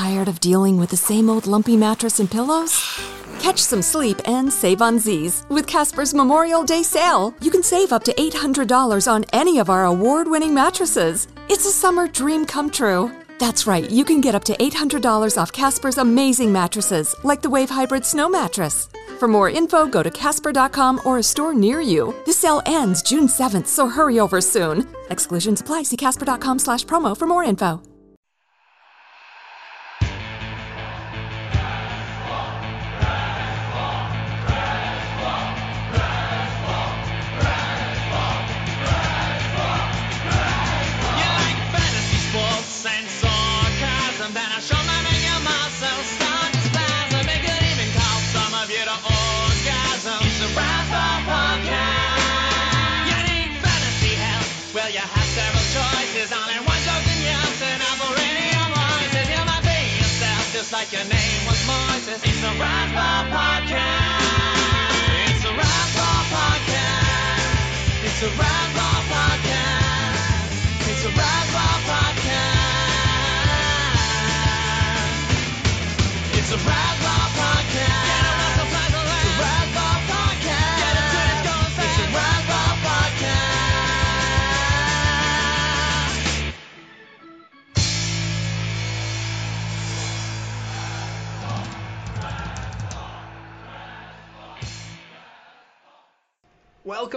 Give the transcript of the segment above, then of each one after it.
Tired of dealing with the same old lumpy mattress and pillows? Catch some sleep and save on Z's. With Casper's Memorial Day sale, you can save up to $800 on any of our award winning mattresses. It's a summer dream come true. That's right, you can get up to $800 off Casper's amazing mattresses, like the Wave Hybrid Snow Mattress. For more info, go to Casper.com or a store near you. This sale ends June 7th, so hurry over soon. Exclusions apply. See Casper.com slash promo for more info. Was Moises. It's a Razzball podcast. It's a Razzball podcast. It's a Razzball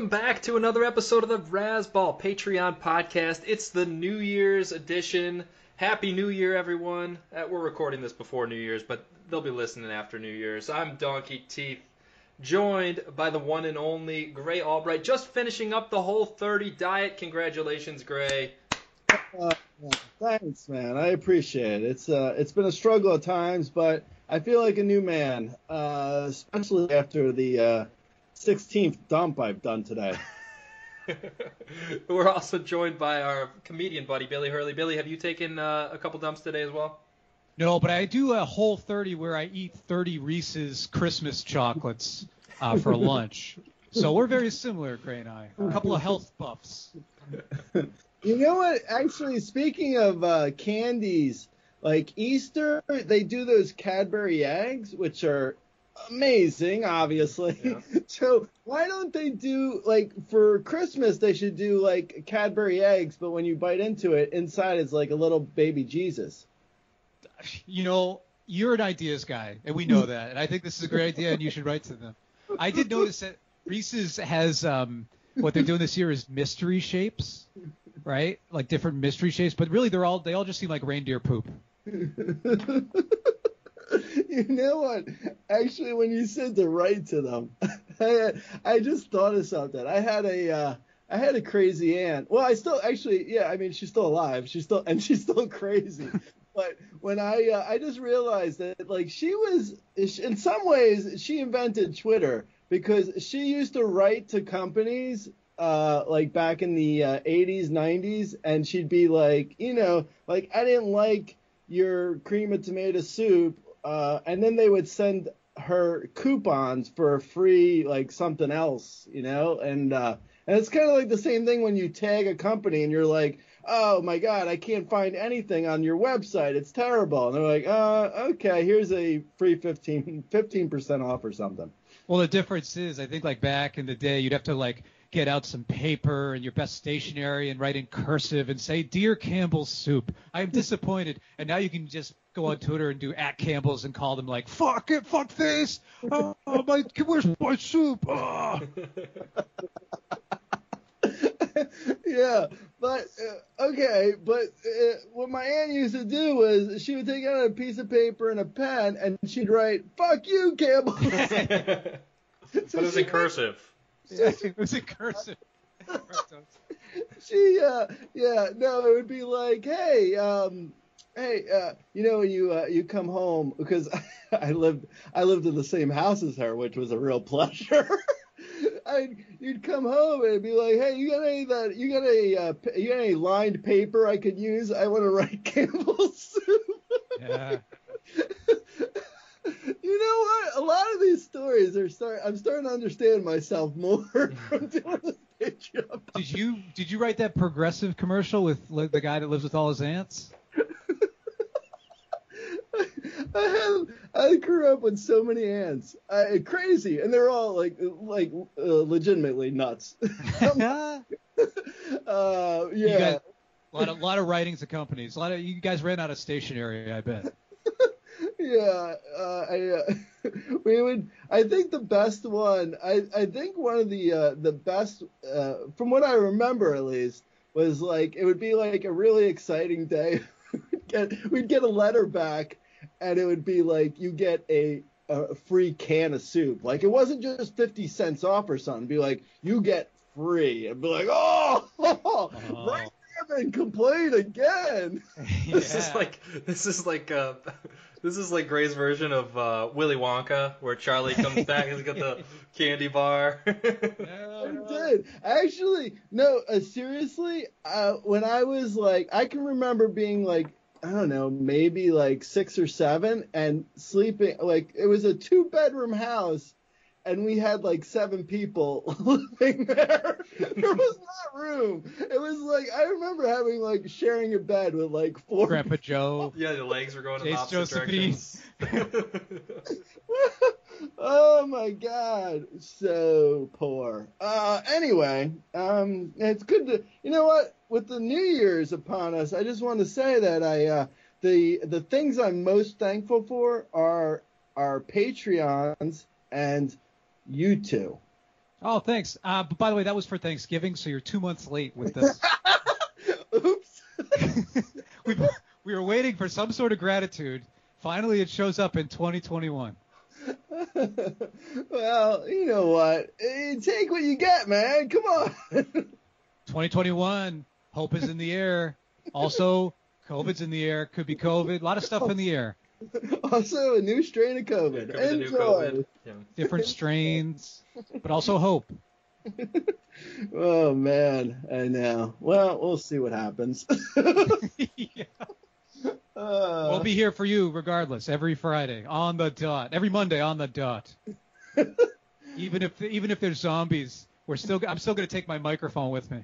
Welcome back to another episode of the Razzball Patreon podcast. It's the New Year's edition. Happy New Year, everyone. Uh, we're recording this before New Year's, but they'll be listening after New Year's. I'm Donkey Teeth, joined by the one and only Grey Albright, just finishing up the whole 30 diet. Congratulations, Grey. Uh, thanks, man. I appreciate it. It's uh, it's been a struggle at times, but I feel like a new man, uh, especially after the uh, 16th dump I've done today. we're also joined by our comedian buddy, Billy Hurley. Billy, have you taken uh, a couple dumps today as well? No, but I do a whole 30 where I eat 30 Reese's Christmas chocolates uh, for lunch. So we're very similar, Grey and I. A couple of health buffs. You know what? Actually, speaking of uh, candies, like Easter, they do those Cadbury eggs, which are amazing, obviously. Yeah. so why don't they do like for Christmas? They should do like Cadbury eggs, but when you bite into it, inside is like a little baby Jesus. You know, you're an ideas guy, and we know that. And I think this is a great idea, and you should write to them. I did notice that Reese's has um, what they're doing this year is mystery shapes, right? Like different mystery shapes, but really they're all they all just seem like reindeer poop. you know what? Actually, when you said to write to them, I, I just thought of something. I had a uh, I had a crazy aunt. Well, I still actually, yeah. I mean, she's still alive. She's still and she's still crazy. but when I uh, I just realized that like she was in some ways she invented Twitter because she used to write to companies uh, like back in the uh, 80s, 90s, and she'd be like, you know, like I didn't like your cream of tomato soup, uh, and then they would send her coupons for free like something else, you know, and uh, and it's kind of like the same thing when you tag a company and you're like, oh my god, I can't find anything on your website, it's terrible, and they're like, uh, okay, here's a free 15 percent off or something. Well, the difference is, I think like back in the day, you'd have to like get out some paper and your best stationery and write in cursive and say, "Dear Campbell's Soup, I am disappointed." And now you can just go on Twitter and do at Campbell's and call them like, "Fuck it, fuck this, oh, my, where's my soup?" Oh. yeah, but uh, okay, but uh, what my aunt used to do was she would take out a piece of paper and a pen and she'd write "fuck you, Campbell." but it was in cursive. it was in cursive. she, uh, yeah, no, it would be like, hey, um, hey, uh, you know, when you uh, you come home because I lived I lived in the same house as her, which was a real pleasure. I'd, you'd come home and be like, hey, you got any that you got any uh, you got any lined paper I could use? I want to write Campbell's soup. Yeah. you know what? A lot of these stories are start. I'm starting to understand myself more from doing this Patreon. Did you did you write that progressive commercial with like, the guy that lives with all his ants? I had I grew up with so many aunts, I, crazy, and they're all like like uh, legitimately nuts. uh, yeah. Guys, a lot of lot of writings of companies. A lot of you guys ran out of stationery, I bet. Yeah, uh, I, uh, we would. I think the best one. I, I think one of the uh, the best, uh, from what I remember at least, was like it would be like a really exciting day. we'd, get, we'd get a letter back, and it would be like you get a a free can of soup. Like it wasn't just fifty cents off or something. It'd be like you get free. It'd be like oh, right there and complain again. This is like this is like uh this is like Grey's version of uh, Willy Wonka, where Charlie comes back and he's got the candy bar. I did. Actually, no, uh, seriously, uh, when I was like, I can remember being like, I don't know, maybe like six or seven and sleeping, like, it was a two bedroom house and we had like seven people living there. there was not room. It was like, I remember having like sharing a bed with like four Grandpa Joe. yeah, the legs were going in Jace opposite Josephine. directions. oh my god, so poor. Uh, anyway, um, it's good to, you know what? With the New Year's upon us, I just want to say that I, uh, the the things I'm most thankful for are our Patreons and you two. Oh, thanks. Uh, but by the way, that was for Thanksgiving, so you're two months late with this. Oops. we, we were waiting for some sort of gratitude. Finally, it shows up in 2021. well, you know what? Eh, Take what you get, man. Come on. 2021, hope is in the air. Also, COVID's in the air. Could be COVID. A lot of stuff in the air. also, a new strain of COVID. Could be new Enjoy. COVID. Yeah. Different strains, but also hope. Oh man, I know. Well, we'll see what happens. Yeah. Uh, We'll be here for you regardless, every Friday on the dot, every Monday on the dot. even if even if there's zombies, we're still. I'm still gonna take my microphone with me.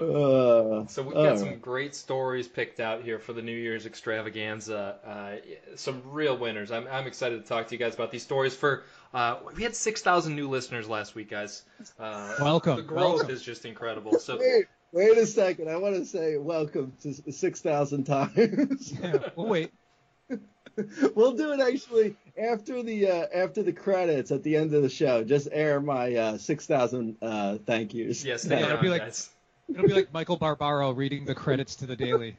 Uh, So we've all got some great stories picked out here for the New Year's extravaganza. Uh, some real winners. I'm, I'm excited to talk to you guys about these stories. For uh, we had 6,000 new listeners last week, guys. Uh, Welcome, The growth welcome. is just incredible. So Wait, wait a second. I want to say welcome to six thousand times. Yeah, we'll wait. we'll do it actually after the uh, after the credits at the end of the show. Just air my uh, six thousand uh, thank yous. yeah, stay Yeah, it'll be like- guys. It'll be like Michael Barbaro reading the credits to the Daily.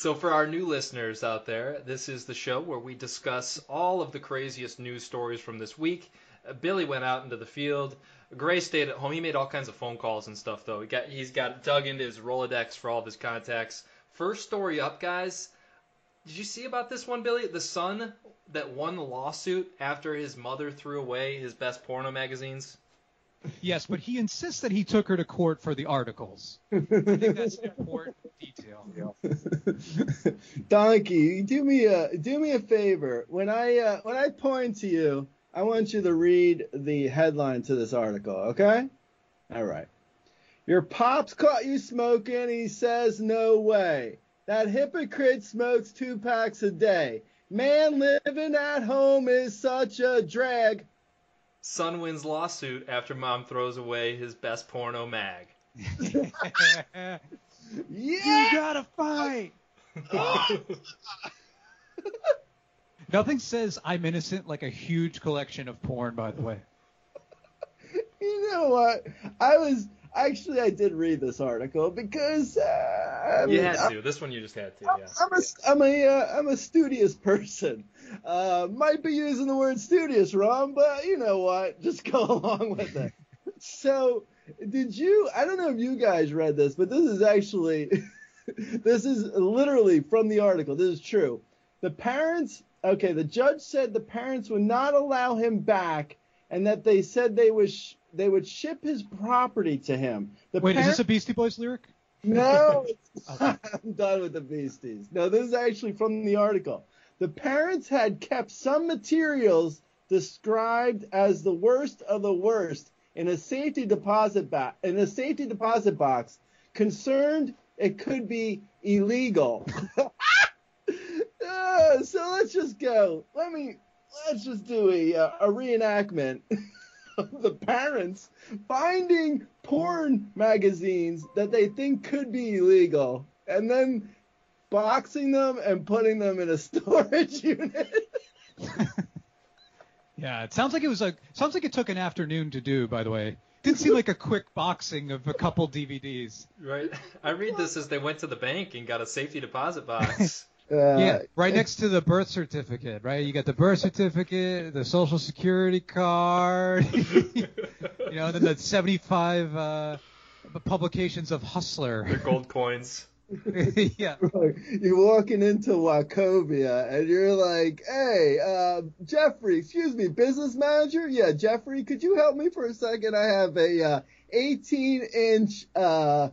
So, for our new listeners out there, this is the show where we discuss all of the craziest news stories from this week. Billy went out into the field. Gray stayed at home. He made all kinds of phone calls and stuff, though. He got he's got dug into his Rolodex for all of his contacts. First story up, guys. Did you see about this one, Billy? The son that won the lawsuit after his mother threw away his best porno magazines. Yes, but he insists that he took her to court for the articles. I think that's an important detail. Donkey, do me a do me a favor. When I uh, when I point to you, I want you to read the headline to this article, okay? All right. Your pops caught you smoking. He says no way. That hypocrite smokes two packs a day. Man living at home is such a drag. Son wins lawsuit after mom throws away his best porno mag. Yeah. You gotta fight. Nothing says I'm innocent like a huge collection of porn, by the way. You know what? I was actually I did read this article because uh, I You had I- to. This one you just had to. Yeah. I'm a I'm a uh, I'm a studious person. Uh, might be using the word studious wrong, but you know what? Just go along with it. so, did you? I don't know if you guys read this, but this is actually this is literally from the article. This is true. The parents, okay, the judge said the parents would not allow him back, and that they said they would sh- they would ship his property to him. The Wait, is this a Beastie Boys lyric? no. I'm done with the Beasties. No, this is actually from the article. The parents had kept some materials described as the worst of the worst in a safety deposit box. In a safety deposit box, concerned it could be illegal. Uh, so let's just go. Let me. Let's just do a uh, a reenactment of the parents finding porn magazines that they think could be illegal, and then boxing them and putting them in a storage unit. Yeah, it sounds like it was a sounds like it took an afternoon to do. By the way, didn't seem like a quick boxing of a couple DVDs. Right. I read this as they went to the bank and got a safety deposit box. Uh, yeah, right next to the birth certificate, right? You got the birth certificate, the social security card, you know, and then the 75 uh, publications of Hustler. The gold coins. yeah. You're walking into Wachovia and you're like, hey, uh, Jeffrey, excuse me, business manager? Yeah, Jeffrey, could you help me for a second? I have a uh, 18 inch, uh,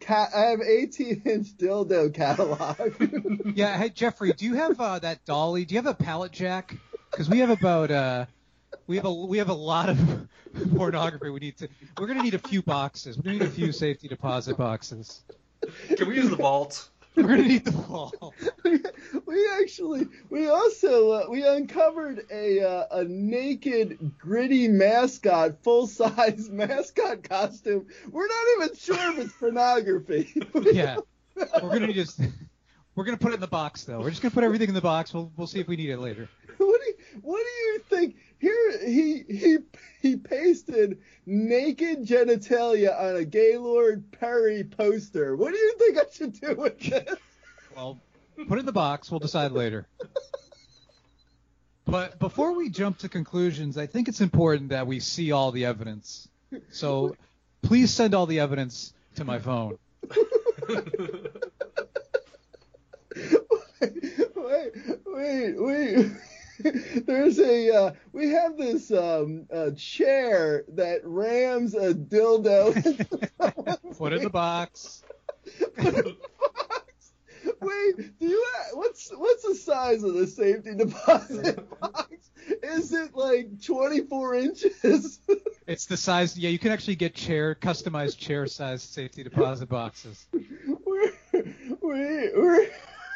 ca- I have 18 inch dildo catalog. Yeah, hey Jeffrey, do you have uh, that dolly? Do you have a pallet jack? Because we have about uh, we have a we have a lot of pornography. We need to. We're gonna need a few boxes. We're need a few safety deposit boxes. Can we use the vault? We're gonna need the wall. we, we actually, we also, uh, we uncovered a, uh, a naked, Gritty mascot, full size mascot costume. We're not even sure if it's pornography. Yeah, we're gonna just. We're gonna put it in the box though. We're just gonna put everything in the box. We'll we'll see if we need it later. what do you, what do you think? Here he he he pasted naked genitalia on a Gaylord Perry poster. What do you think I should do with this? Well, put it in the box. We'll decide later. But before we jump to conclusions, I think it's important that we see all the evidence. So please send all the evidence to my phone. Wait, wait, wait. There's a uh, we have this um, uh, chair that rams a dildo. into someone's Put in the box. Wait, do you ha- what's what's the size of the safety deposit box? Is it like 24 inches? It's the size. Yeah, you can actually get chair customized chair size safety deposit boxes. We're, we we're,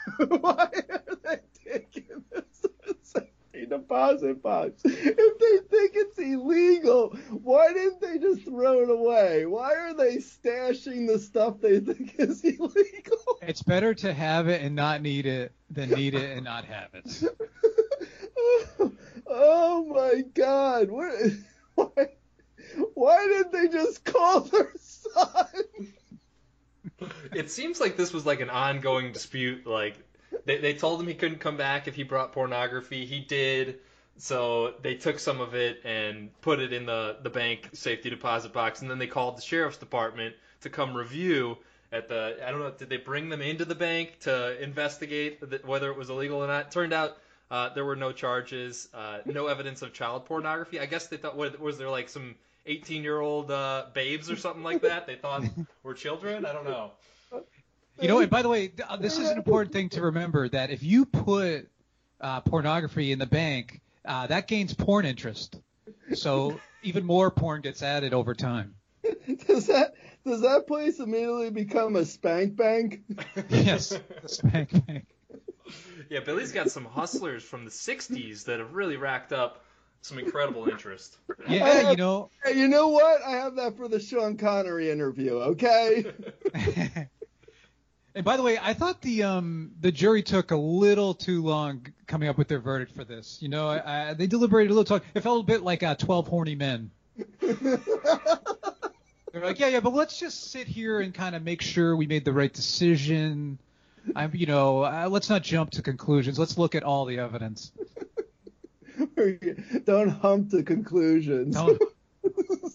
why are they taking this safety deposit box? If they think it's illegal, why didn't they just throw it away? Why are they stashing the stuff they think is illegal? It's better to have it and not need it than need it and not have it. oh my god. What, why, why didn't they just call their son? It seems like this was like an ongoing dispute. Like they, they told him he couldn't come back if he brought pornography. He did. So they took some of it and put it in the, the bank safety deposit box, and then they called the sheriff's department to come review at the. I don't know. Did they bring them into the bank to investigate th- whether it was illegal or not? Turned out uh, there were no charges, uh, no evidence of child pornography. I guess they thought what, was there like some 18 year old uh, babes or something like that? They thought were children. I don't know. You know, and by the way, uh, this is an important thing to remember that if you put uh, pornography in the bank, uh, that gains porn interest. So even more porn gets added over time. Does that does that place immediately become a spank bank? Yes, the spank bank. Yeah, Billy's got some hustlers from the 60s that have really racked up some incredible interest. Yeah, you know. You know what? I have that for the Sean Connery interview, okay? and by the way, I thought the um the jury took a little too long coming up with their verdict for this. You know, I, I, they deliberated a little too long. It felt a bit like uh, Twelve Horny Men. They're like, yeah, yeah, but let's just sit here and kind of make sure we made the right decision. I'm, you know, uh, let's not jump to conclusions. Let's look at all the evidence. Don't hump to conclusions.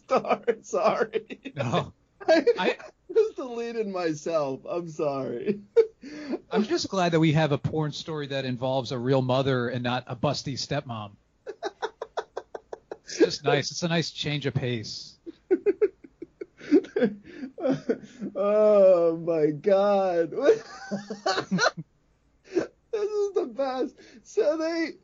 Sorry, sorry. no. I, I just deleted myself. I'm sorry. I'm just glad that we have a porn story that involves a real mother and not a busty stepmom. It's just nice. It's a nice change of pace. oh my god. this is the best. So they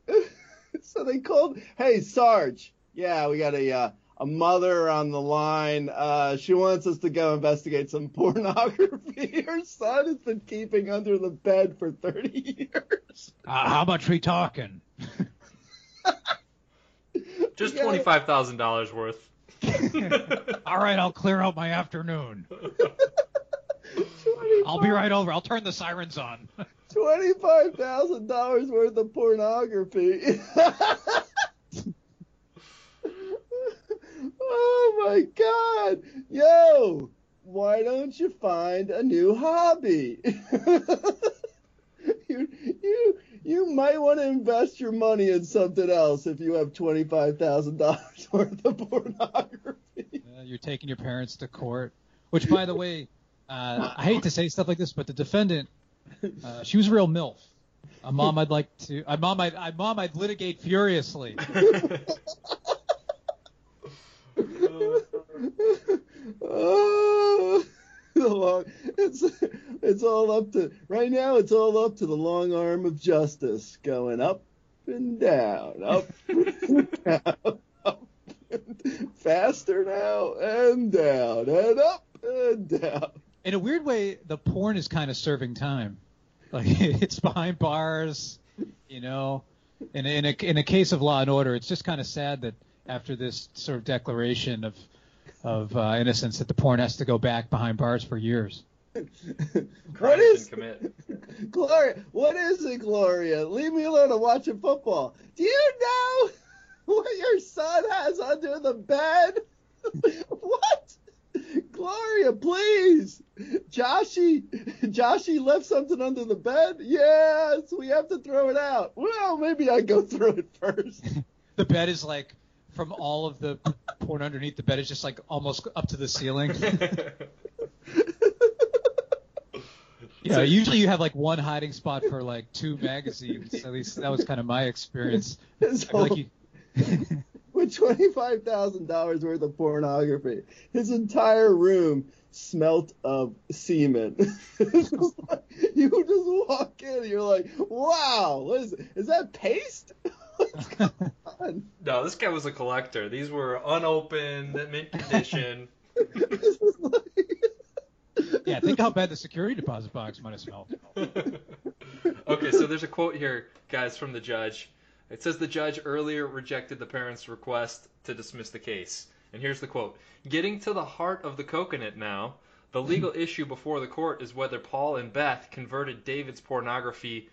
so they called hey Sarge. Yeah, we got a uh, a mother on the line. Uh, she wants us to go investigate some pornography her son has been keeping under the bed for 30 years. Uh, how much we talking? Just twenty five thousand dollars worth. All right, I'll clear out my afternoon. I'll be right over. I'll turn the sirens on. Twenty-five thousand dollars worth of pornography. oh my god! Yo, why don't you find a new hobby? you, you, you might want to invest your money in something else if you have twenty-five thousand dollars worth of pornography. You're taking your parents to court. Which, by the way, uh, I hate to say stuff like this, but the defendant, uh, she was a real milf. A mom I'd like to. A mom I'd. A mom I'd litigate furiously. oh, the long, it's it's all up to right now. It's all up to the long arm of justice, going up and down, up and down, up and faster now and down and up and down. In a weird way, the porn is kind of serving time. Like it's behind bars, you know. In a, in a in a case of Law and Order, it's just kind of sad that after this sort of declaration of of uh, innocence, that the porn has to go back behind bars for years. What Crimes is and commit. Gloria? What is it, Gloria? Leave me alone. I'm watching football. Do you know what your son has under the bed? what? Gloria, please. Joshy, Joshy left something under the bed. Yes, we have to throw it out. Well, maybe I go through it first. The bed is like from all of the porn underneath the bed is just like almost up to the ceiling. Yeah, usually you have like one hiding spot for like two magazines. At least that was kind of my experience. I feel like you, with twenty-five thousand dollars worth of pornography. His entire room smelt of semen. Just like- you just walk in, and you're like, "Wow, what is is that paste? What's going on?" No, this guy was a collector. These were unopened, mint condition. Like- yeah, think how bad the security deposit box might have smelled. okay, so there's a quote here, guys, from the judge. It says the judge earlier rejected the parents' request to dismiss the case. And here's the quote Getting to the heart of the coconut now, the legal mm-hmm. issue before the court is whether Paul and Beth converted David's pornography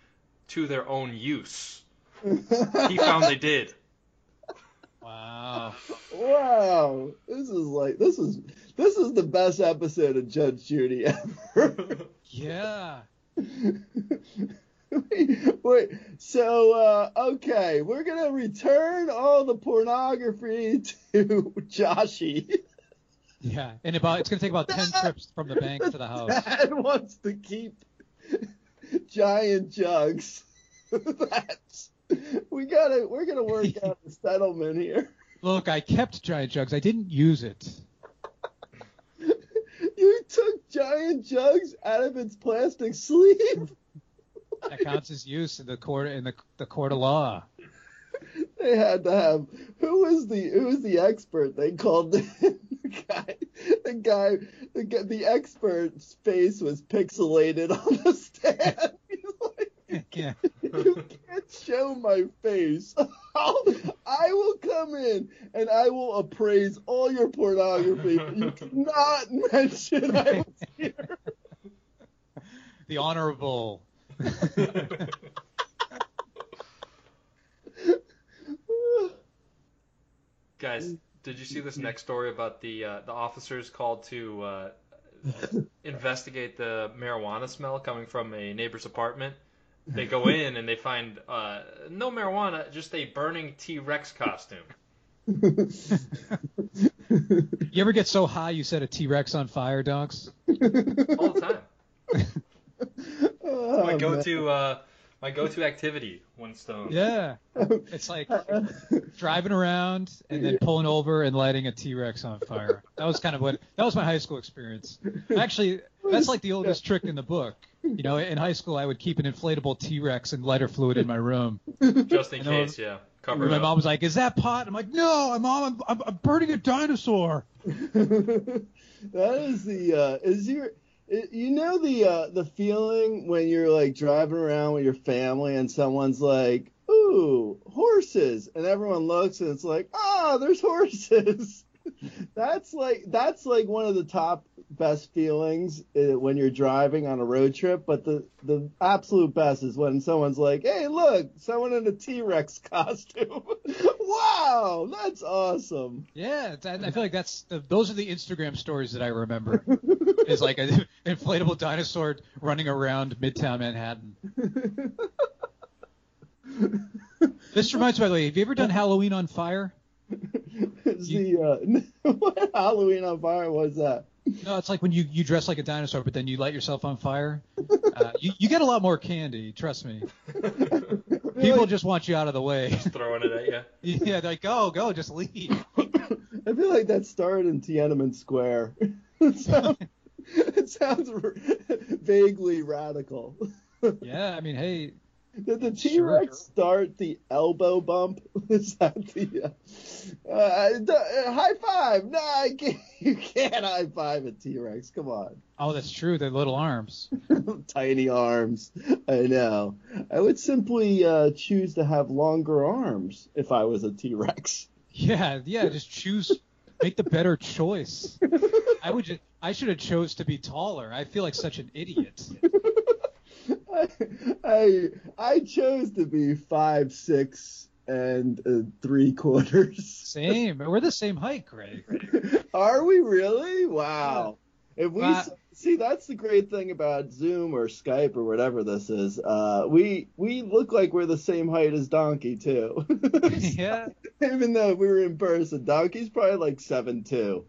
to their own use. He found they did. Wow. wow, this is like this is this is the best episode of Judge Judy ever. Yeah. wait, so uh, okay, we're gonna return all the pornography to Joshy. Yeah. And about it's gonna take about ten trips from the bank to the house. Dad wants to keep giant jugs. That's we gotta we're gonna work out a settlement here. Look, I kept giant jugs. I didn't use it. You took giant jugs out of its plastic sleeve. That counts as use in the court in the the court of law. They had to have who was the who was the expert? They called the guy the guy the, guy- the expert's face was pixelated on the stand. Like, Yeah. you can't show my face. I'll, I will come in and I will appraise all your pornography. But you cannot mention I was here. The honorable. Guys, did you see this next story about the uh, the officers called to uh, investigate the marijuana smell coming from a neighbor's apartment? They go in and they find uh, no marijuana, just a burning T Rex costume. You ever get so high you set a T Rex on fire, Dunks? all the time. Oh, My go-to, uh, my go-to activity when stoned. Yeah. It's like driving around and then pulling over and lighting a T-Rex on fire. That was kind of what that was my high school experience. Actually, that's like the oldest trick in the book. You know, in high school I would keep an inflatable T-Rex and lighter fluid in my room. Just in I know. case, yeah. Cover And it my up. mom was like, "Is that pot?" I'm like, "No, mom, I'm, I'm, I'm burning a dinosaur." that is the uh is your it- you know the uh the feeling when you're like driving around with your family and someone's like ooh horses and everyone looks and it's like ah there's horses. That's like that's like one of the top best feelings uh, when you're driving on a road trip but the the absolute best is when someone's like hey look someone in a t-rex costume wow that's awesome Yeah, I feel like that's the, those are the Instagram stories that I remember. Is like an inflatable dinosaur running around Midtown Manhattan. This reminds me, by the way, have you ever done Halloween on fire? Is the uh, what Halloween on fire was that? No, it's like when you, you dress like a dinosaur, but then you light yourself on fire. Uh, you, you get a lot more candy, trust me. People just want you out of the way. Throwing it at you. yeah, they're like, go, go, just leave. I feel like that started in Tiananmen Square. it sounds, it sounds r- vaguely radical. Yeah, I mean, hey, Did the T Rex start the elbow bump? Is that the uh, uh, uh, high five? No, I can't, you can't high five a T Rex. Come on. oh, that's true. They're little arms. Tiny arms. I know. I would simply uh, choose to have longer arms if I was a T Rex. Yeah, yeah. Just choose, make the better choice. I would just, I should have chose to be taller. I feel like such an idiot. I, I I chose to be five six and uh, three quarters. Same. We're the same height, Greg. Are we really? Wow. If we Uh, see, that's the great thing about Zoom or Skype or whatever this is. Uh, we we look like we're the same height as Donkey too. Yeah. Even though we were in person, Donkey's probably like seven two.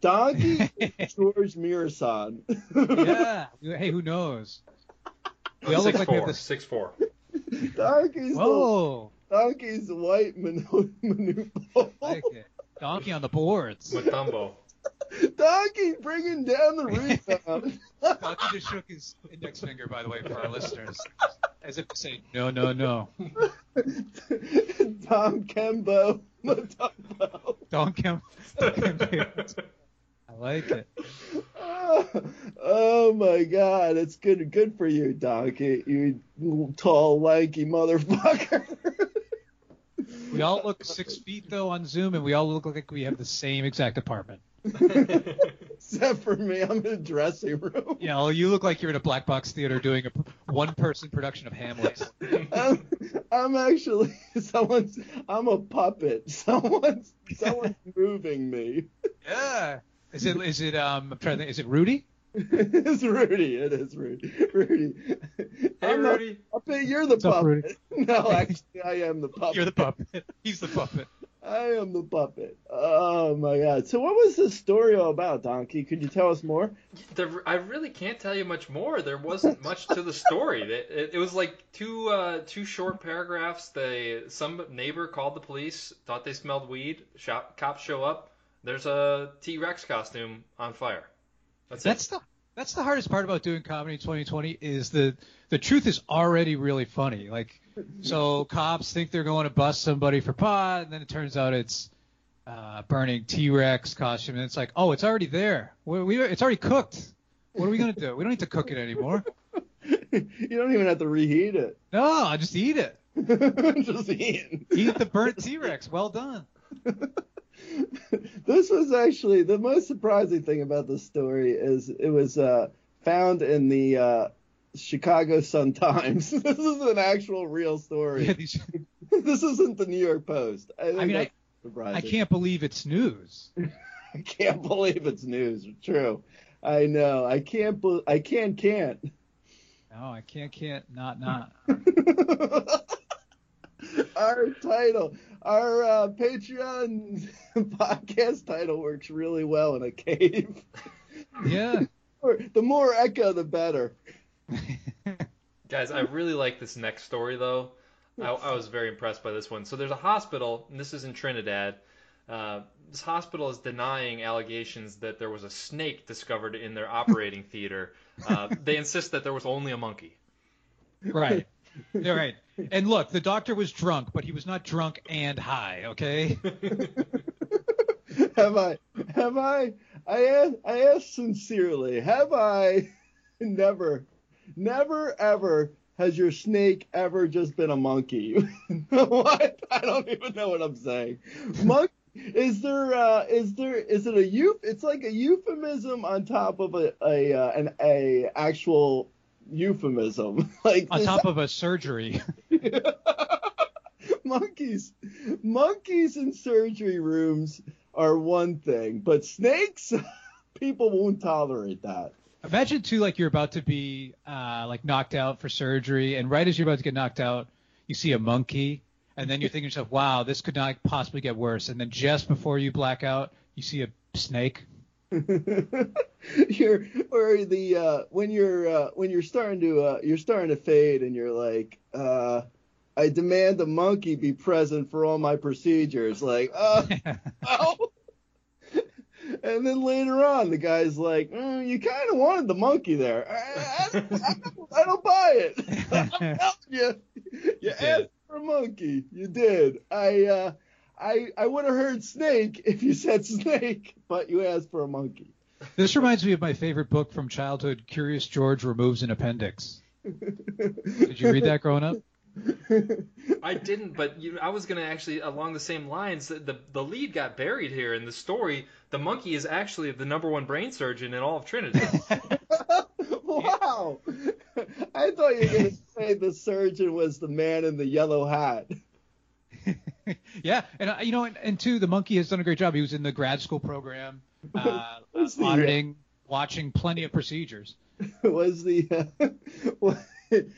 Donkey, is Gheorghe Muresan. Yeah. Hey, who knows? We all look Six like we have four. this. Six four. Donkey's the, Donkey's white Manu- Manute Bol. Like. Donkey on the boards. With Dumbo. Donkey bringing down the rebound. Donkey just shook his index finger, by the way, for our listeners, as if to say, no, no, no. Tom Kembo, Mutombo. Donkey. I like it. Oh, oh my God, it's good. Good for you, Donkey. You tall, lanky motherfucker. We all look six feet though on Zoom, and we all look like we have the same exact apartment. Except for me, I'm in a dressing room. Yeah, know, you look like you're in a black box theater doing a one-person production of Hamlet. I'm, I'm actually someone's. I'm a puppet. Someone's someone's moving me. Yeah. Is it? Is it? Um, I'm trying to think. Is it Rudy? it's Rudy. It is Rudy. Rudy. Hey, I'm a Rudy. puppet. You're the What's puppet. Rudy? No, actually, I am the puppet. You're the puppet. He's the puppet. I am the puppet. Oh my god. So what was this story all about, Donkey? Could you tell us more? There, I really can't tell you much more. There wasn't much to the story. It, it, it was like two uh, two short paragraphs. They some neighbor called the police, thought they smelled weed. Shop, cops show up. There's a T Rex costume on fire. That's, That's it. the that's the hardest part about doing comedy in 2020 is the the truth is already really funny. Like, so cops think they're going to bust somebody for pot, and then it turns out it's uh, burning T-Rex costume, and it's like, oh, it's already there. We, we it's already cooked. What are we gonna do? We don't need to cook it anymore. you don't even have to reheat it. No, I just eat it. Just eating. Eat the burnt T-Rex. Well done. this was actually the most surprising thing about this story is it was uh, found in the uh, Chicago Sun Times. this is an actual real story. Yeah, these, this isn't the New York Post. I, I mean, I. I can't believe it's news. I can't believe it's news. True. I know. I can't. Be- I can't. Can't. No, I can't, can't, not, not. our title, our uh, Patreon podcast title works really well in a cave. Yeah. the more echo, the better. Guys, I really like this next story though. I, I was very impressed by this one. So there's a hospital, and this is in Trinidad. Uh, this hospital is denying allegations that there was a snake discovered in their operating theater. Uh, they insist that there was only a monkey. Right. All right. And look, the doctor was drunk, but he was not drunk and high. Okay. have I? Have I? I ask, I ask sincerely. Have I? Never, never, ever has your snake ever just been a monkey? what? I don't even know what I'm saying. Monk. Is there? Uh, is there? Is it a euph? It's like a euphemism on top of a a uh, an a actual euphemism. Like On top of a surgery. monkeys monkeys in surgery rooms are one thing but snakes people won't tolerate that Imagine too, like you're about to be uh, like knocked out for surgery, and right as you're about to get knocked out, you see a monkey, and then you're thinking to yourself, "Wow, this could not possibly get worse." And then just before you black out, you see a snake. you're or the uh when you're uh when you're starting to uh you're starting to fade and you're like uh I demand a monkey be present for all my procedures. Like uh oh. And then later on the guy's like mm, you kind of wanted the monkey there. I, I, I, don't, I don't buy it. I'm telling you you asked for a monkey. You did. I uh I, I would have heard snake if you said snake, but you asked for a monkey. This reminds me of my favorite book from childhood, Curious George Removes an Appendix. Did you read that growing up? I didn't, but you, I was gonna actually along the same lines. The, the the lead got buried here in the story. The monkey is actually the number one brain surgeon in all of Trinidad. wow. I thought you were going to say the surgeon was the man in the yellow hat. yeah, and uh, you know, and, and two, the monkey has done a great job. He was in the grad school program, uh, Let's auditing, watching plenty of procedures. was the uh, what,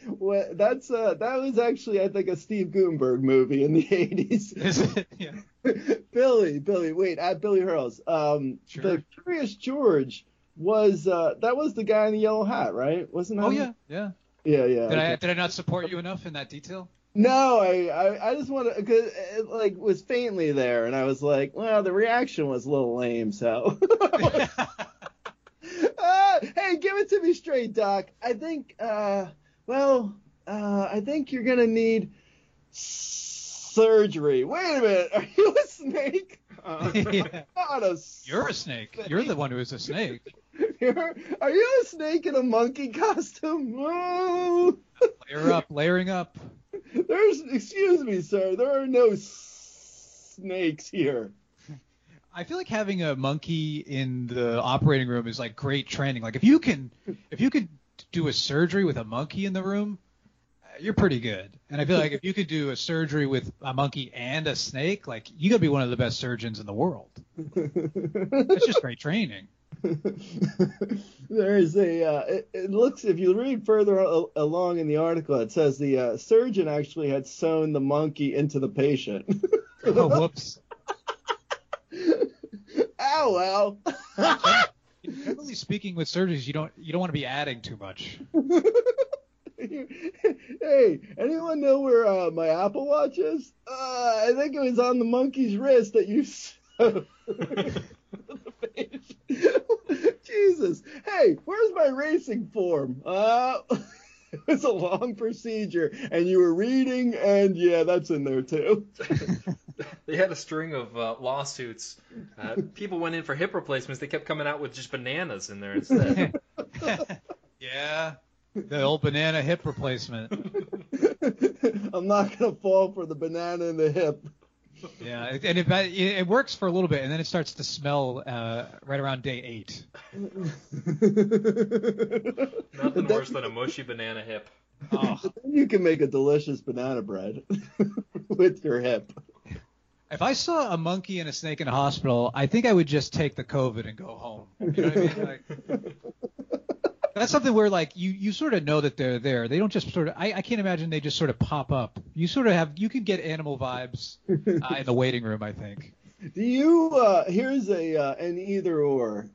what, that's uh that was actually I think a Steve Guttenberg movie in the 80s. Is it? Yeah. Billy, Billy, wait, at Billy Hurls. Um Sure. the Curious George was uh that was the guy in the yellow hat, right? Wasn't that Oh yeah, yeah. Yeah, yeah. Did I did I not support you enough in that detail? No, I, I, I just want to, cause it like was faintly there, and I was like, well, the reaction was a little lame, so. uh, hey, give it to me straight, Doc. I think, uh, well, uh, I think you're gonna need surgery. Wait a minute, are you a snake? Uh, Yeah. A. You're a snake. You're the one who is a snake. You're, are you a snake in a monkey costume? Layer up, layering up. There's, excuse me, sir. There are no snakes here. I feel like having a monkey in the operating room is like great training. Like if you can, if you could do a surgery with a monkey in the room, uh, you're pretty good. And I feel like if you could do a surgery with a monkey and a snake, like you gotta be one of the best surgeons in the world. That's just great training. there is a. Uh, it, it looks if you read further a- along in the article, it says the uh, surgeon actually had sewn the monkey into the patient. Oh, whoops. Ow, ow. Generally speaking, with surgeries, you don't you don't want to be adding too much. hey, anyone know where uh, my Apple Watch is? Uh, I think it was on the monkey's wrist that you sewed the patient. Jesus. Hey, where's my racing form? Uh, it was a long procedure, and you were reading, and yeah, that's in there too. they had a string of uh, lawsuits. Uh, people went in for hip replacements. They kept coming out with just bananas in there instead. yeah. The old banana hip replacement. I'm not gonna fall for the banana in the hip. Yeah, and it, it it works for a little bit, and then it starts to smell uh, right around day eight. Nothing worse than a mushy banana hip. Oh, Then you can make a delicious banana bread with your hip. if I saw a monkey and a snake in a hospital, I think I would just take the COVID and go home. You know what I mean? Like, that's something where like you you sort of know that they're there. They don't just sort of. I, I can't imagine they just sort of pop up. You sort of have you can get animal vibes uh, in the waiting room. I think. Do you? Uh, here's a uh, an either or.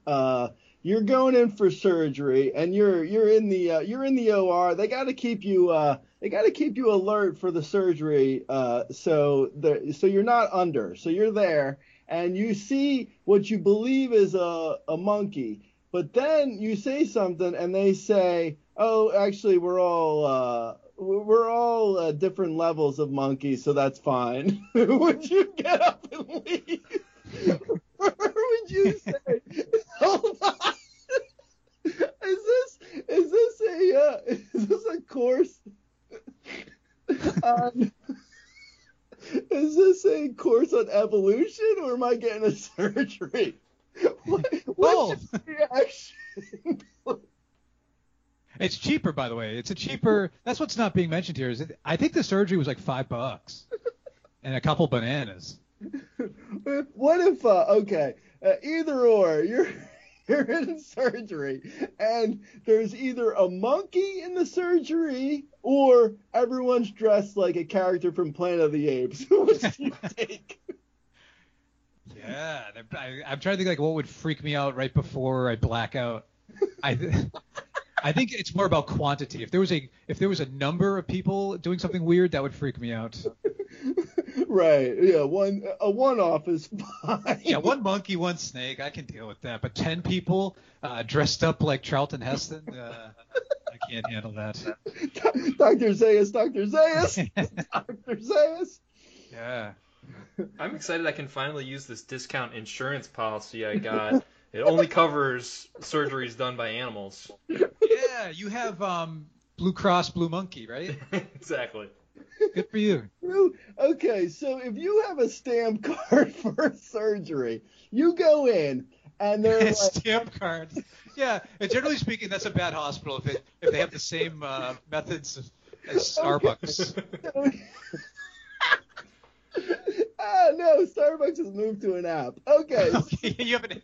You're going in for surgery and you're you're in the uh, you're in the OR. They got to keep you uh, they got to keep you alert for the surgery. Uh, so the so you're not under. So you're there and you see what you believe is a a monkey. But then you say something and they say, "Oh, actually, we're all uh, we're all uh, different levels of monkeys, so that's fine." would you get up and leave? or would you say, "Hold on"? Is this is this a uh, is this a course on is this a course on evolution or am I getting a surgery? What, what's your reaction? It's cheaper, by the way. It's a cheaper. That's what's not being mentioned here. Is it, I think the surgery was like five bucks and a couple bananas. What if uh, okay, uh, either or you're you're in surgery and there's either a monkey in the surgery or everyone's dressed like a character from Planet of the Apes. What do you take? Yeah, I, I'm trying to think like what would freak me out right before I black out. I, th- I think it's more about quantity. If there was a if there was a number of people doing something weird, that would freak me out. Right. Yeah. One a one-off is fine. Yeah, one monkey, one snake, I can deal with that. But ten people uh, dressed up like Charlton Heston, uh, I can't handle that. Dr. Zayas, Dr. Zayas, Dr. Zayas. Yeah. I'm excited I can finally use this discount insurance policy I got. It only covers surgeries done by animals. Yeah, you have um, Blue Cross Blue Monkey, right? exactly. Good for you. Okay, so if you have a stamp card for surgery, you go in and they're like, Stamp cards. Yeah, and generally speaking, that's a bad hospital if it if they have the same uh, methods as Starbucks. ah, no, Starbucks has moved to an app. Okay, Okay, you have an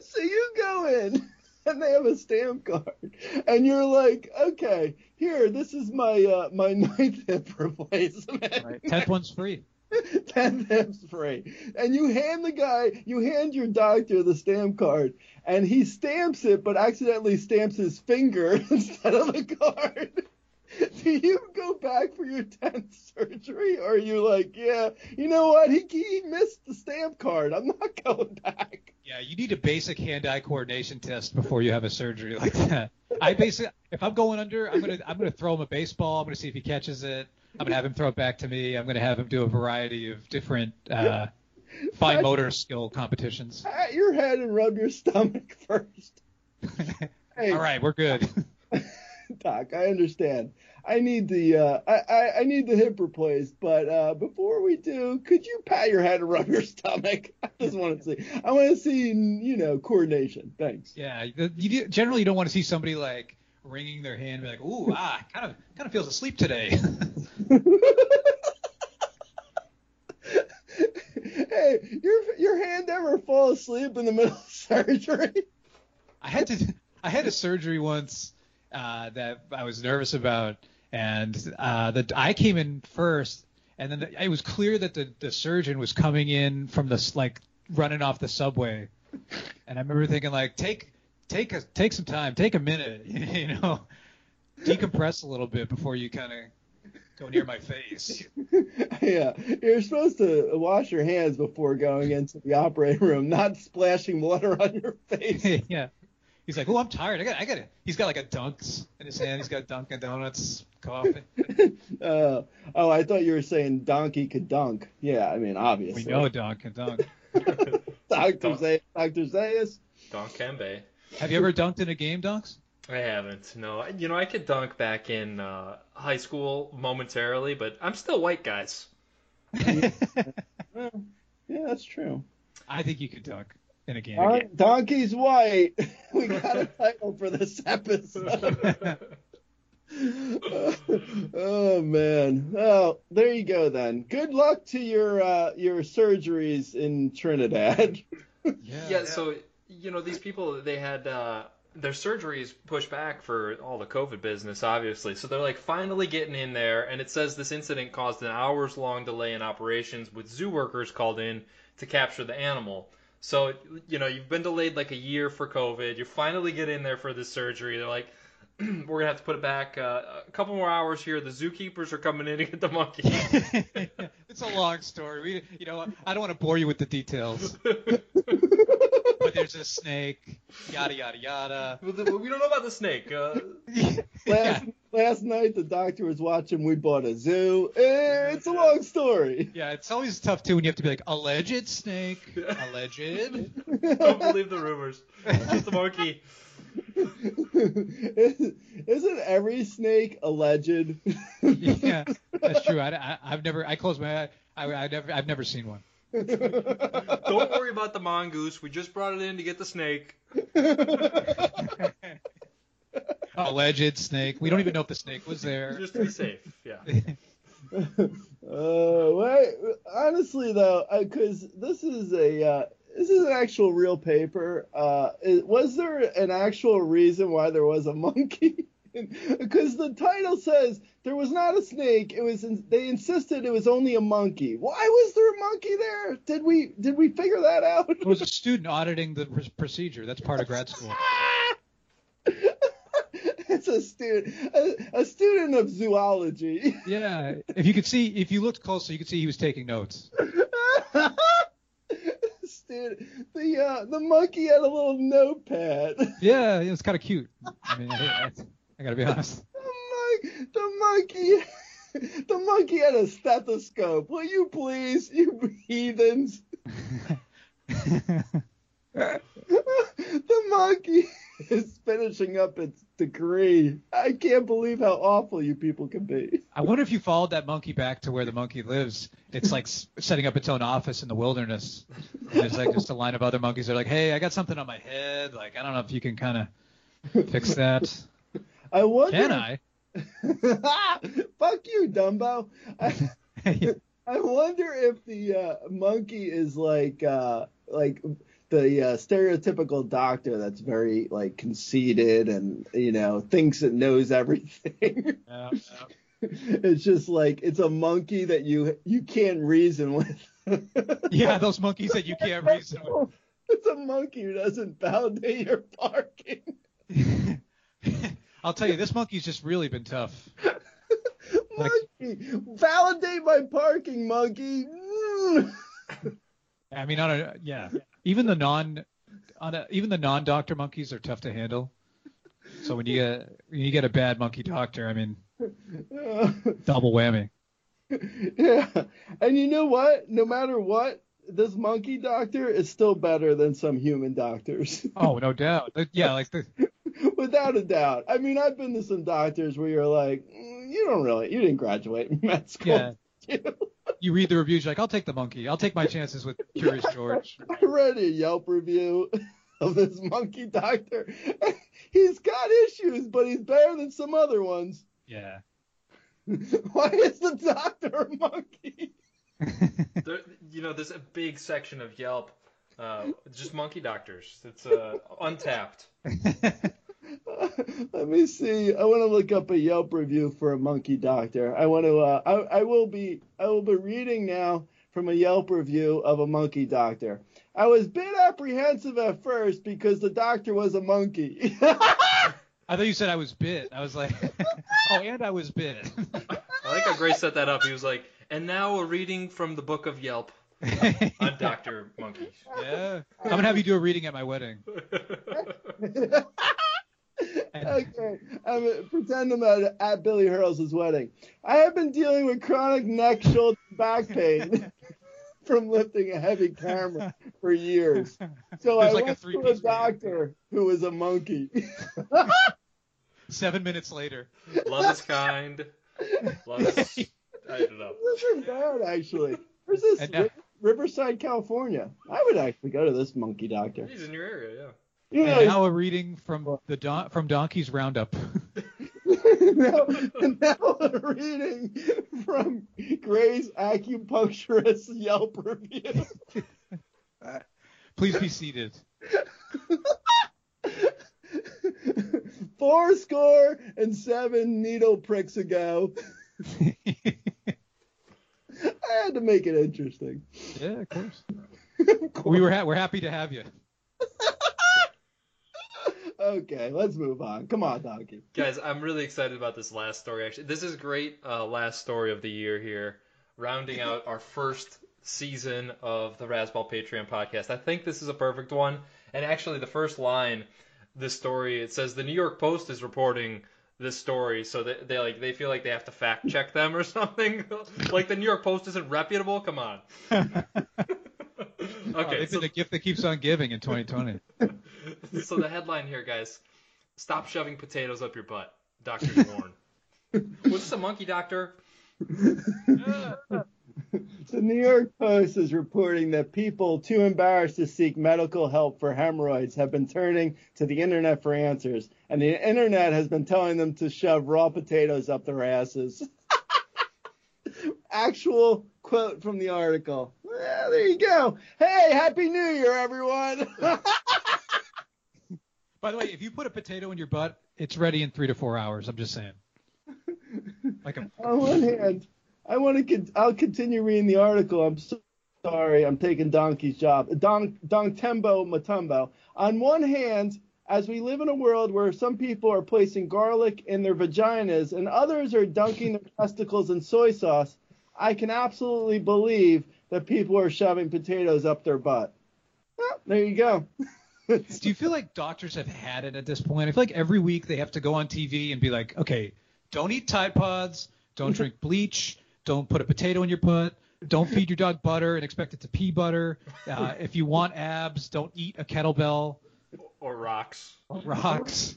so you go in and they have a stamp card, and you're like, okay, here, this is my uh, my ninth hip replacement. right, tenth one's free. Tenth hip's free, and you hand the guy, you hand your doctor the stamp card, and he stamps it, but accidentally stamps his finger instead of the card. Do you go back for your tenth surgery, or are you like, yeah, you know what, he he missed the stamp card, I'm not going back. Yeah, you need a basic hand-eye coordination test before you have a surgery like that. I basically, if I'm going under, I'm gonna I'm gonna throw him a baseball. I'm gonna see if he catches it. I'm gonna have him throw it back to me. I'm gonna have him do a variety of different uh, fine motor skill competitions. Pat your head and rub your stomach first. Hey, All right, we're good. Doc, I understand. I need the uh, I, I I need the hip replaced, but uh, before we do, could you pat your head and rub your stomach? I just want to see. I want to see you know coordination. Thanks. Yeah, you do- generally you don't want to see somebody like wringing their hand, and be like, "Ooh, ah, kind of kind of feels asleep today." hey, your your hand ever fall asleep in the middle of surgery? I had to I had a surgery once uh, that I was nervous about, and uh, the I came in first, and then the, it was clear that the the surgeon was coming in from the like running off the subway, and I remember thinking like take take a take some time, take a minute, you know, decompress a little bit before you kind of go near my face. yeah, you're supposed to wash your hands before going into the operating room, not splashing water on your face. yeah. He's like, oh, I'm tired. I got, I got it. He's got like a Dunks in his hand. He's got Dunkin' Donuts, coffee. Uh, oh, I thought you were saying donkey could dunk. Yeah, I mean obviously. We obviously. know Dunkin' Dunk. Dr. Zay- Dr. Zayas. Don Kembe. Have you ever dunked in a game, Dunks? I haven't. No, you know I could dunk back in uh, high school momentarily, but I'm still white, guys. Well, yeah, that's true. I think you could dunk in a game. Don- Donkey's white. We got a title for this episode. oh man. Oh, there you go then. Good luck to your uh, your surgeries in Trinidad. Yeah, so you know these people they had uh, their surgeries pushed back for all the COVID business, obviously. So they're like finally getting in there, and it says this incident caused an hours long delay in operations with zoo workers called in to capture the animal. So you know you've been delayed like a year for COVID. You finally get in there for this surgery. They're like, we're gonna have to put it back uh, a couple more hours here. The zookeepers are coming in to get the monkey. it's a long story. We, you know, I don't want to bore you with the details. but there's a snake, yada yada yada. Well, the- we don't know about the snake. Uh, yeah. Last, last night the doctor was watching We Bought a Zoo. It's a long story. yeah, it's always tough too when you have to be like alleged snake, alleged. don't believe the rumors. It's the monkey. Isn't every snake a legend? yeah, that's true. I, I, I've never. I close my eye. I, I never. I've never seen one. Don't worry about the mongoose. We just brought it in to get the snake. Alleged snake. We don't even know if the snake was there. Just to be safe. Yeah. Uh, wait, honestly though, because this is a uh, this is an actual real paper. Uh, was there an actual reason why there was a monkey? Because the title says there was not a snake. It was they insisted it was only a monkey. Why was there a monkey there? Did we did we figure that out? It was a student auditing the pr- procedure. That's part of grad school. it's a student a, a student of zoology. Yeah, if you could see, if you looked closer, you could see he was taking notes. Dude, the uh, the monkey had a little notepad. Yeah, it was kind of cute. I mean, I, I gotta be honest. The, mon- the monkey, the monkey had a stethoscope. Will you please, you heathens? The monkey is finishing up its degree. I can't believe how awful you people can be. I wonder if you followed that monkey back to where the monkey lives. It's like setting up its own office in the wilderness. And there's like just a line of other monkeys. They're like, "Hey, I got something on my head. Like, I don't know if you can kind of fix that. I wonder. Can I?" Fuck you, Dumbo. I, I wonder if the uh, monkey is like uh, like the uh, stereotypical doctor that's very like conceited and you know thinks it knows everything. Yeah, it's just like it's a monkey that you you can't reason with. yeah, those monkeys that you can't reason with. It's a monkey who doesn't validate your parking. I'll tell you, this monkey's just really been tough. Like- monkey, validate my parking, monkey. I mean, on a yeah, even the non, on a, even the non-doctor monkeys are tough to handle. So when you get when you get a bad monkey doctor, I mean, double whammy. yeah, and you know what? No matter what, this monkey doctor is still better than some human doctors, Oh, no doubt. Yeah, like the without a doubt. I mean, I've been to some doctors where you're like, mm, you don't really, you didn't graduate med school. yeah. did you?" You read the reviews, you're like, I'll take the monkey. I'll take my chances with Curious George. I read a Yelp review of this monkey doctor. He's got issues, but he's better than some other ones. Yeah. Why is the doctor a monkey? There, you know, there's a big section of Yelp, uh, just monkey doctors. It's uh, untapped. Let me see. I want to look up a Yelp review for a monkey doctor. I want to. Uh, I, I will be. I will be reading now from a Yelp review of a monkey doctor. I was a bit apprehensive at first because the doctor was a monkey. I thought you said I was bit. I was like, oh, and I was bit. I like how Grace set that up. He was like, and now a reading from the book of Yelp on Dr. Monkey. yeah. I'm gonna have you do a reading at my wedding. Okay, I'm pretend I'm at, at Billy Hurley's wedding. I have been dealing with chronic neck, shoulder, back pain from lifting a heavy camera for years. So There's I like a went to a three-piece doctor who was a monkey. Seven minutes later. Love is kind. Love is. I don't know. This isn't bad, actually. Where's this? And now- Riverside, California. I would actually go to this monkey doctor. He's in your area, yeah. Know, And now a reading from the don- from Donkey's Roundup. now, now a reading from Grey's acupuncturist Yelp review. Please be seated. Four score and seven needle pricks ago. I had to make it interesting. yeah, of course. We were ha- we're happy to have you. Okay, let's move on. Come on, Donkey. Guys, I'm really excited about this last story. Actually, this is great. Uh, last story of the year here, rounding out our first season of the Razzball Patreon podcast. I think this is a perfect one. And actually, the first line, this story, it says the New York Post is reporting this story, so they, they like they feel like they have to fact check them or something. like the New York Post isn't reputable. Come on. Oh, okay, they've so, been the gift that keeps on giving in 2020. so the headline here, guys: Stop shoving potatoes up your butt. Doctor warn. Was this a monkey doctor? The New York Post is reporting that people too embarrassed to seek medical help for hemorrhoids have been turning to the internet for answers, and the internet has been telling them to shove raw potatoes up their asses. Actual quote from the article. Well, there you go. Hey, happy New Year, everyone. By the way, if you put a potato in your butt, it's ready in three to four hours. I'm just saying. Like a On one hand, I want to. Con- I'll continue reading the article. I'm so sorry. I'm taking Donkey's job. Don Don Tembo Mutombo. On one hand, as we live in a world where some people are placing garlic in their vaginas and others are dunking their testicles in soy sauce, I can absolutely believe that people are shoving potatoes up their butt. Well, there you go. Do you feel like doctors have had it at this point? I feel like every week they have to go on TV and be like, okay, don't eat Tide Pods, don't drink bleach, don't put a potato in your butt, don't feed your dog butter and expect it to pee butter. Uh, if you want abs, don't eat a kettlebell, Or rocks? rocks.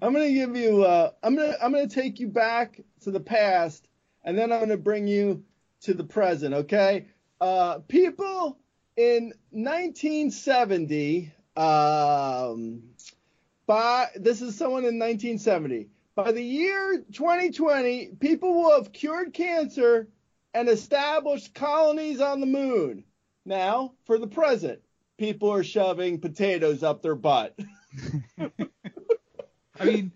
I'm gonna give you. Uh, I'm gonna. I'm gonna take you back to the past, and then I'm gonna bring you to the present. Okay. Uh, people in 1970. Um, by this is someone in 1970. By the year 2020, people will have cured cancer and established colonies on the moon. Now, for the present, people are shoving potatoes up their butt. I mean,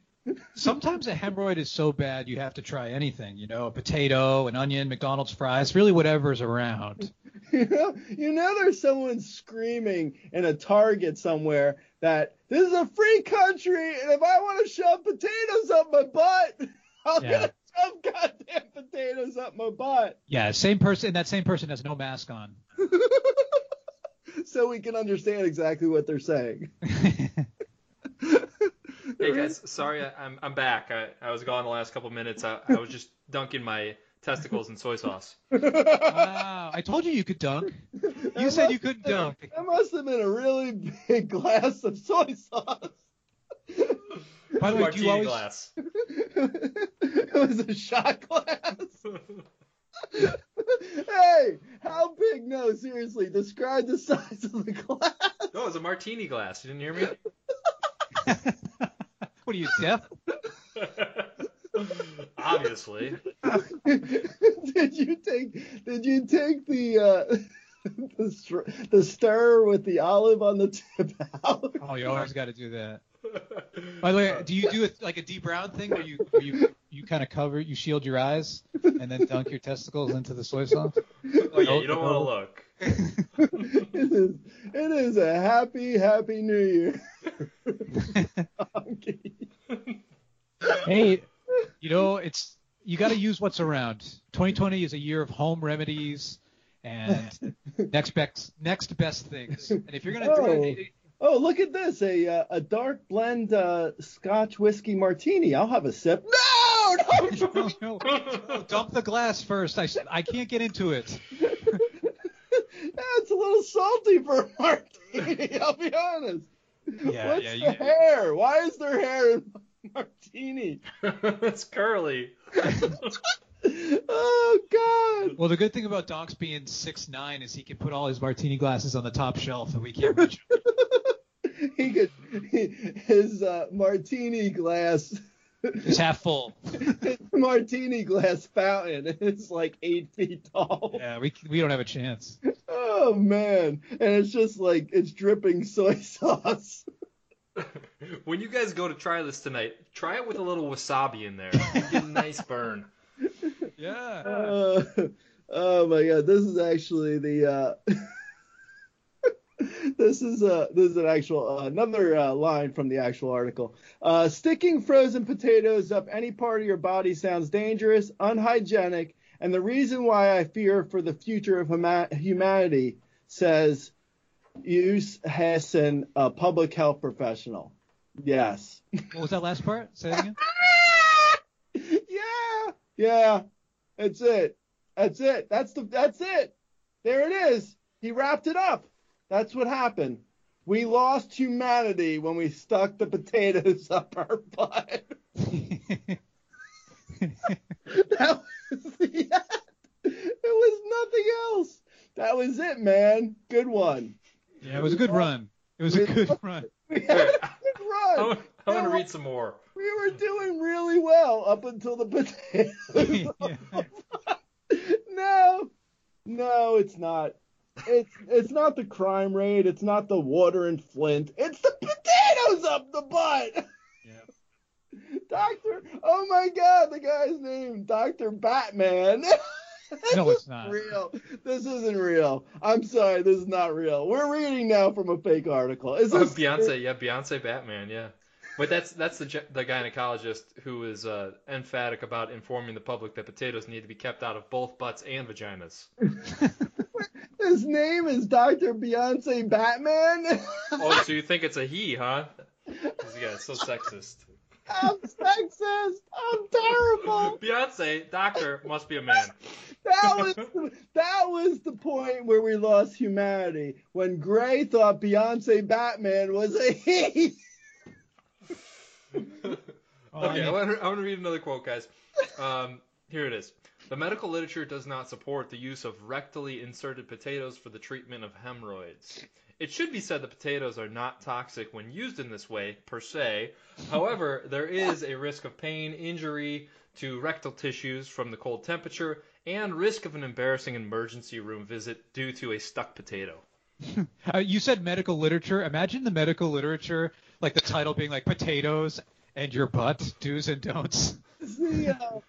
sometimes a hemorrhoid is so bad you have to try anything. You know, a potato, an onion, McDonald's fries, really whatever's around. You know, you know, there's someone screaming in a Target somewhere that this is a free country, and if I want to shove potatoes up my butt, I'm Yeah. gonna shove goddamn potatoes up my butt, Yeah, same person. That same person has no mask on. so we can understand exactly what they're saying. Hey guys, sorry, I, I'm I'm back. I, I was gone the last couple minutes. I, I was just dunking my testicles in soy sauce. wow, I told you you could dunk. You said you couldn't dunk. That must have been a really big glass of soy sauce. By the way, do you always glass. it was a shot glass. hey, how big? No, seriously, describe the size of the glass. No, it was a martini glass. You didn't hear me? What are you deaf? Obviously. did you take? Did you take the uh, the, the stir with the olive on the tip out? Oh, you always got to do that. By the way, do you do it like a Dee Brown thing where you where you you kind of cover, you shield your eyes, and then dunk your testicles into the soy sauce? Oh yeah, you don't want to look. it is. It is a happy, happy New Year. hey, you know it's you got to use what's around. 2020 is a year of home remedies and next best next best things. And if you're gonna Oh. do it, Oh, look at this! A uh, a dark blend uh, Scotch whiskey martini. I'll have a sip. No, no, no, no, no, dump the glass first. I I can't get into it. That's a little salty for martini. I'll be honest. Yeah, What's yeah, the you- hair? Why is there hair in martini? it's curly. Oh God! Well, the good thing about Donks being six nine is he can put all his martini glasses on the top shelf and we can't reach him. He could he, his uh, martini glass. It's half full. his martini glass fountain is like eight feet tall. Yeah, we we don't have a chance. Oh man! And it's just like it's dripping soy sauce. When you guys go to try this tonight, try it with a little wasabi in there. Get a nice burn. Yeah. Uh, oh my god! This is actually the. Uh, this is a this is an actual uh, another uh, line from the actual article. Uh, sticking frozen potatoes up any part of your body sounds dangerous, unhygienic, and the reason why I fear for the future of humanity, says Use Hassan, a public health professional. Yes. What was that last part? Say it again. yeah, yeah. That's it. That's it. That's the. That's it. There it is. He wrapped it up. That's what happened. We lost humanity when we stuck the potatoes up our butt. that was the end. It was nothing else. That was it, man. Good one. yeah, it was a good run. It was a good run. We had a good run. I want to read some more. We were doing really well up until the potatoes. No, no, it's not. It's it's not the crime rate. It's not the water in Flint. It's the potatoes up the butt. Doctor, oh my God, the guy's name, Doctor Batman. No, it's not. real. This isn't real. I'm sorry, this is not real. We're reading now from a fake article. Is Oh, Beyonce, yeah, Beyonce Batman, yeah. But that's that's the the gynecologist who is uh, emphatic about informing the public that potatoes need to be kept out of both butts and vaginas. His name is Doctor Beyonce Batman. Oh, so you think it's a he, huh? 'Cause, yeah, it's so sexist. I'm sexist. I'm terrible. Beyonce, doctor, must be a man. That was the, that was the point where we lost humanity when Grey thought Beyonce Batman was a he. Okay, I I mean- want, to, I want to read another quote, guys. Um, here it is. The medical literature does not support the use of rectally inserted potatoes for the treatment of hemorrhoids. It should be said that potatoes are not toxic when used in this way, per se. However, there is a risk of pain, injury to rectal tissues from the cold temperature, and risk of an embarrassing emergency room visit due to a stuck potato. Uh, you said medical literature. Imagine the medical literature, like the title being like potatoes and your butt, do's and don'ts. The, uh,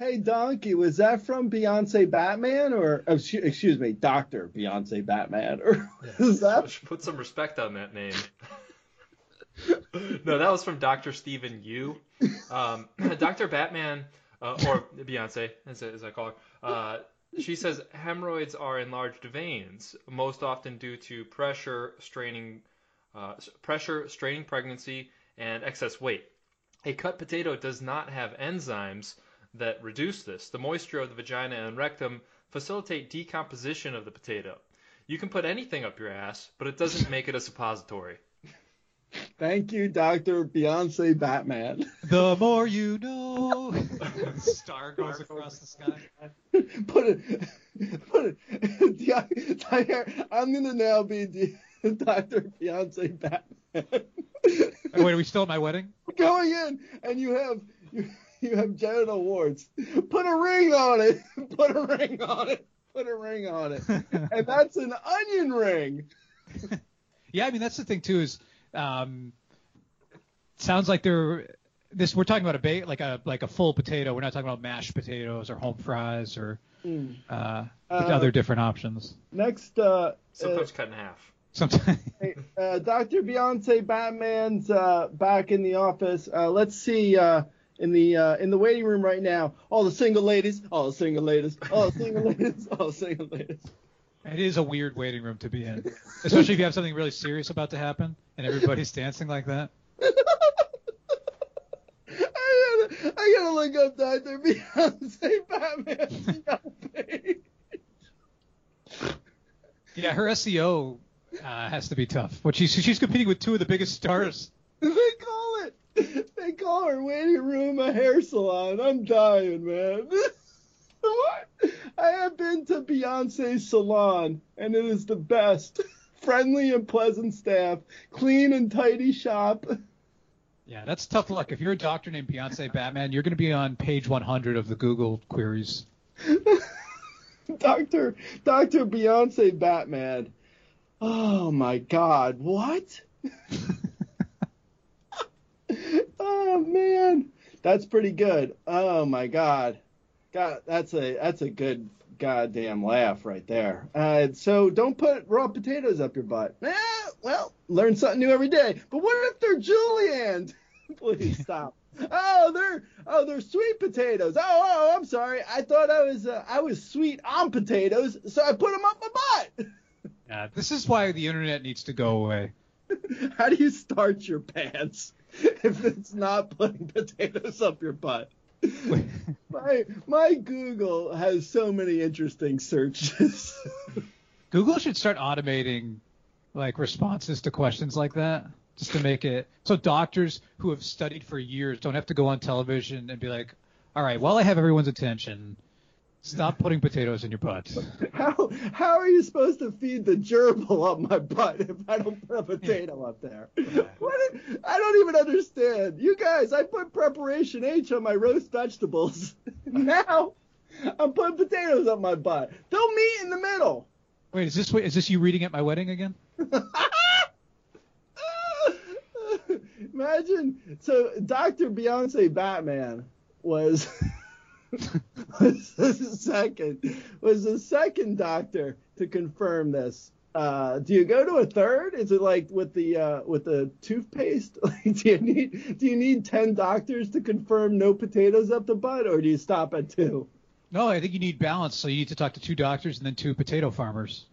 hey Donkey, was that from Beyonce Batman or oh, excuse, me, Doctor Beyonce Batman or is that Put some respect on that name. no, that was from Dr. Stephen Yu. Um, Dr. Batman, uh, or Beyonce, as, as I call her, uh, she says hemorrhoids are enlarged veins, most often due to pressure, straining, uh, pressure, straining pregnancy, and excess weight. A cut potato does not have enzymes that reduce this. The moisture of the vagina and rectum facilitate decomposition of the potato. You can put anything up your ass, but it doesn't make it a suppository. Thank you, Doctor Beyonce Batman. The more you know. Star goes across the sky. put it, put it. I'm gonna now be Doctor Beyonce Batman. Wait, are we still at my wedding? Going in, and you have you, you have genital warts. Put a ring on it. Put a ring on it. Put a ring on it. And that's an onion ring. Yeah, I mean that's the thing too is um, sounds like they're this we're talking about a ba- like a like a full potato. We're not talking about mashed potatoes or home fries or uh, Uh, other different options. Next, uh, Sometimes cut in half. Sometimes uh, Dr. Beyonce Batman's uh, back in the office. Uh, let's see uh, in the uh, in the waiting room right now. All the single ladies, all the single ladies, all the single ladies, all the single ladies. it is a weird waiting room to be in, especially if you have something really serious about to happen and everybody's dancing like that. I gotta, I gotta look up Dr. Beyonce page. Yeah, her SEO uh, has to be tough. But she's she's competing with two of the biggest stars. They call it, they call her waiting room a hair salon. I'm dying, man. what? I have been to Beyonce's salon, and it is the best. Friendly and pleasant staff, clean and tidy shop. Yeah, that's tough luck. If you're a doctor named Beyonce Batman, you're going to be on page 100 of the Google queries. Doctor Doctor Beyonce Batman. Oh my God! What? Oh man, that's pretty good. Oh my God, God, that's a that's a good goddamn laugh right there. Uh, so don't put raw potatoes up your butt. Eh, well, learn something new every day. But what if they're julienne? Please stop. Oh, they're oh they're sweet potatoes. Oh, oh, I'm sorry. I thought I was uh, I was sweet on potatoes, so I put them up my butt. Yeah, this is why the internet needs to go away. How do you start your pants if it's not putting potatoes up your butt? my my Google has so many interesting searches. Google should start automating like responses to questions like that just to make it so doctors who have studied for years don't have to go on television and be like, "All right, while I have everyone's attention, stop putting potatoes in your butt." how how are you supposed to feed the gerbil up my butt if I don't put a potato up there? What? I don't even understand. You guys, I put preparation H on my roast vegetables. now I'm putting potatoes up my butt. They'll meet in the middle. Wait, is this is this you reading at my wedding again? Imagine. So Dr. Beyonce Batman was was the second was the second doctor to confirm this. Uh, do you go to a third? Is it like with the uh, with the toothpaste? Like, do you need do you need ten doctors to confirm no potatoes up the butt, or do you stop at two? No, I think you need balance. So you need to talk to two doctors and then two potato farmers,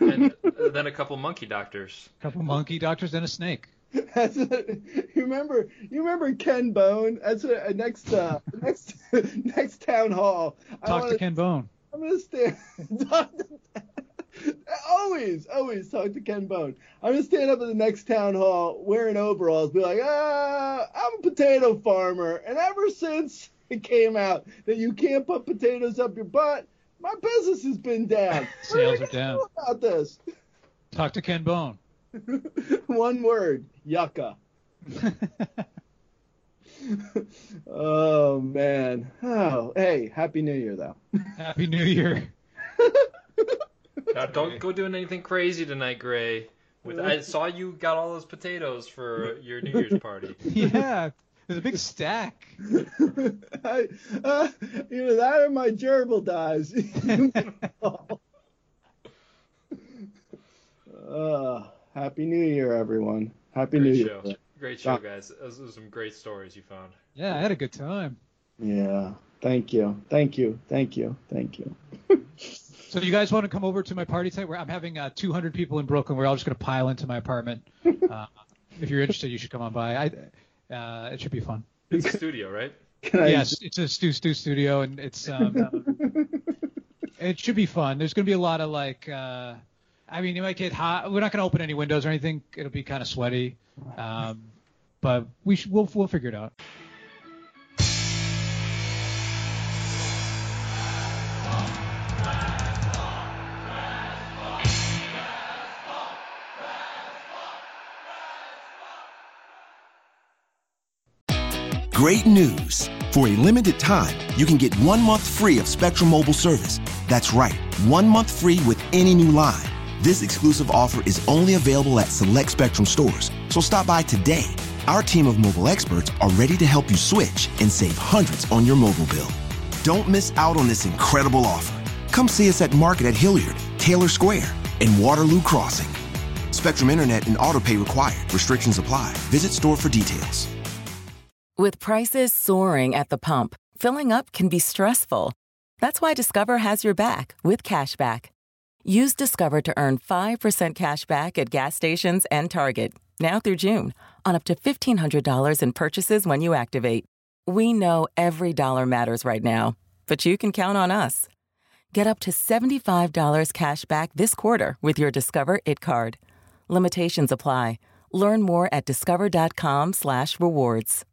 and then a couple monkey doctors. a couple monkey doctors, and a snake. A, you remember you remember Ken Bone? That's a, a next uh, next next town hall. Talk wanna- to Ken Bone. I'm gonna stand. talk to- always, always talk to Ken Bone. I'm gonna stand up at the next town hall wearing overalls, be like, ah, I'm a potato farmer, and ever since it came out that you can't put potatoes up your butt, my business has been down. Sales we are down. do About this, Talk to Ken Bone. one word, yucca. oh man. Oh, hey, happy New Year though. Happy New Year. Now, don't go doing anything crazy tonight, Grey. With I saw you got all those potatoes for your New Year's party. Yeah, there's a big stack. I, uh, either that or my gerbil dies. uh, happy New Year, everyone. Happy New Great Year. Great show, guys. Those are some great stories you found. Yeah, I had a good time. Yeah. Thank you. Thank you. Thank you. Thank you. So you guys want to come over to my party tonight? Where I'm having uh, 200 people in Brooklyn. We're all just going to pile into my apartment. Uh, if you're interested, you should come on by. I, uh, it should be fun. It's a studio, right? Can I yes, it's a Stu Stu studio, and it's um, it should be fun. There's going to be a lot of like, uh, I mean, it might get hot. We're not going to open any windows or anything. It'll be kind of sweaty, um, but we we'll we'll figure it out. Great news! For a limited time, you can get one month free of Spectrum Mobile service. That's right, one month free with any new line. This exclusive offer is only available at select Spectrum stores, so stop by today. Our team of mobile experts are ready to help you switch and save hundreds on your mobile bill. Don't miss out on this incredible offer. Come see us at Market at Hilliard, Taylor Square, and Waterloo Crossing. Spectrum Internet and autopay required. Restrictions apply. Visit store for details. With prices soaring at the pump, filling up can be stressful. That's why Discover has your back with cashback. Use Discover to earn 5% cash back at gas stations and Target, now through June, on up to $1,500 in purchases when you activate. We know every dollar matters right now, but you can count on us. Get up to $75 cash back this quarter with your Discover It card. Limitations apply. Learn more at discover.com slash rewards.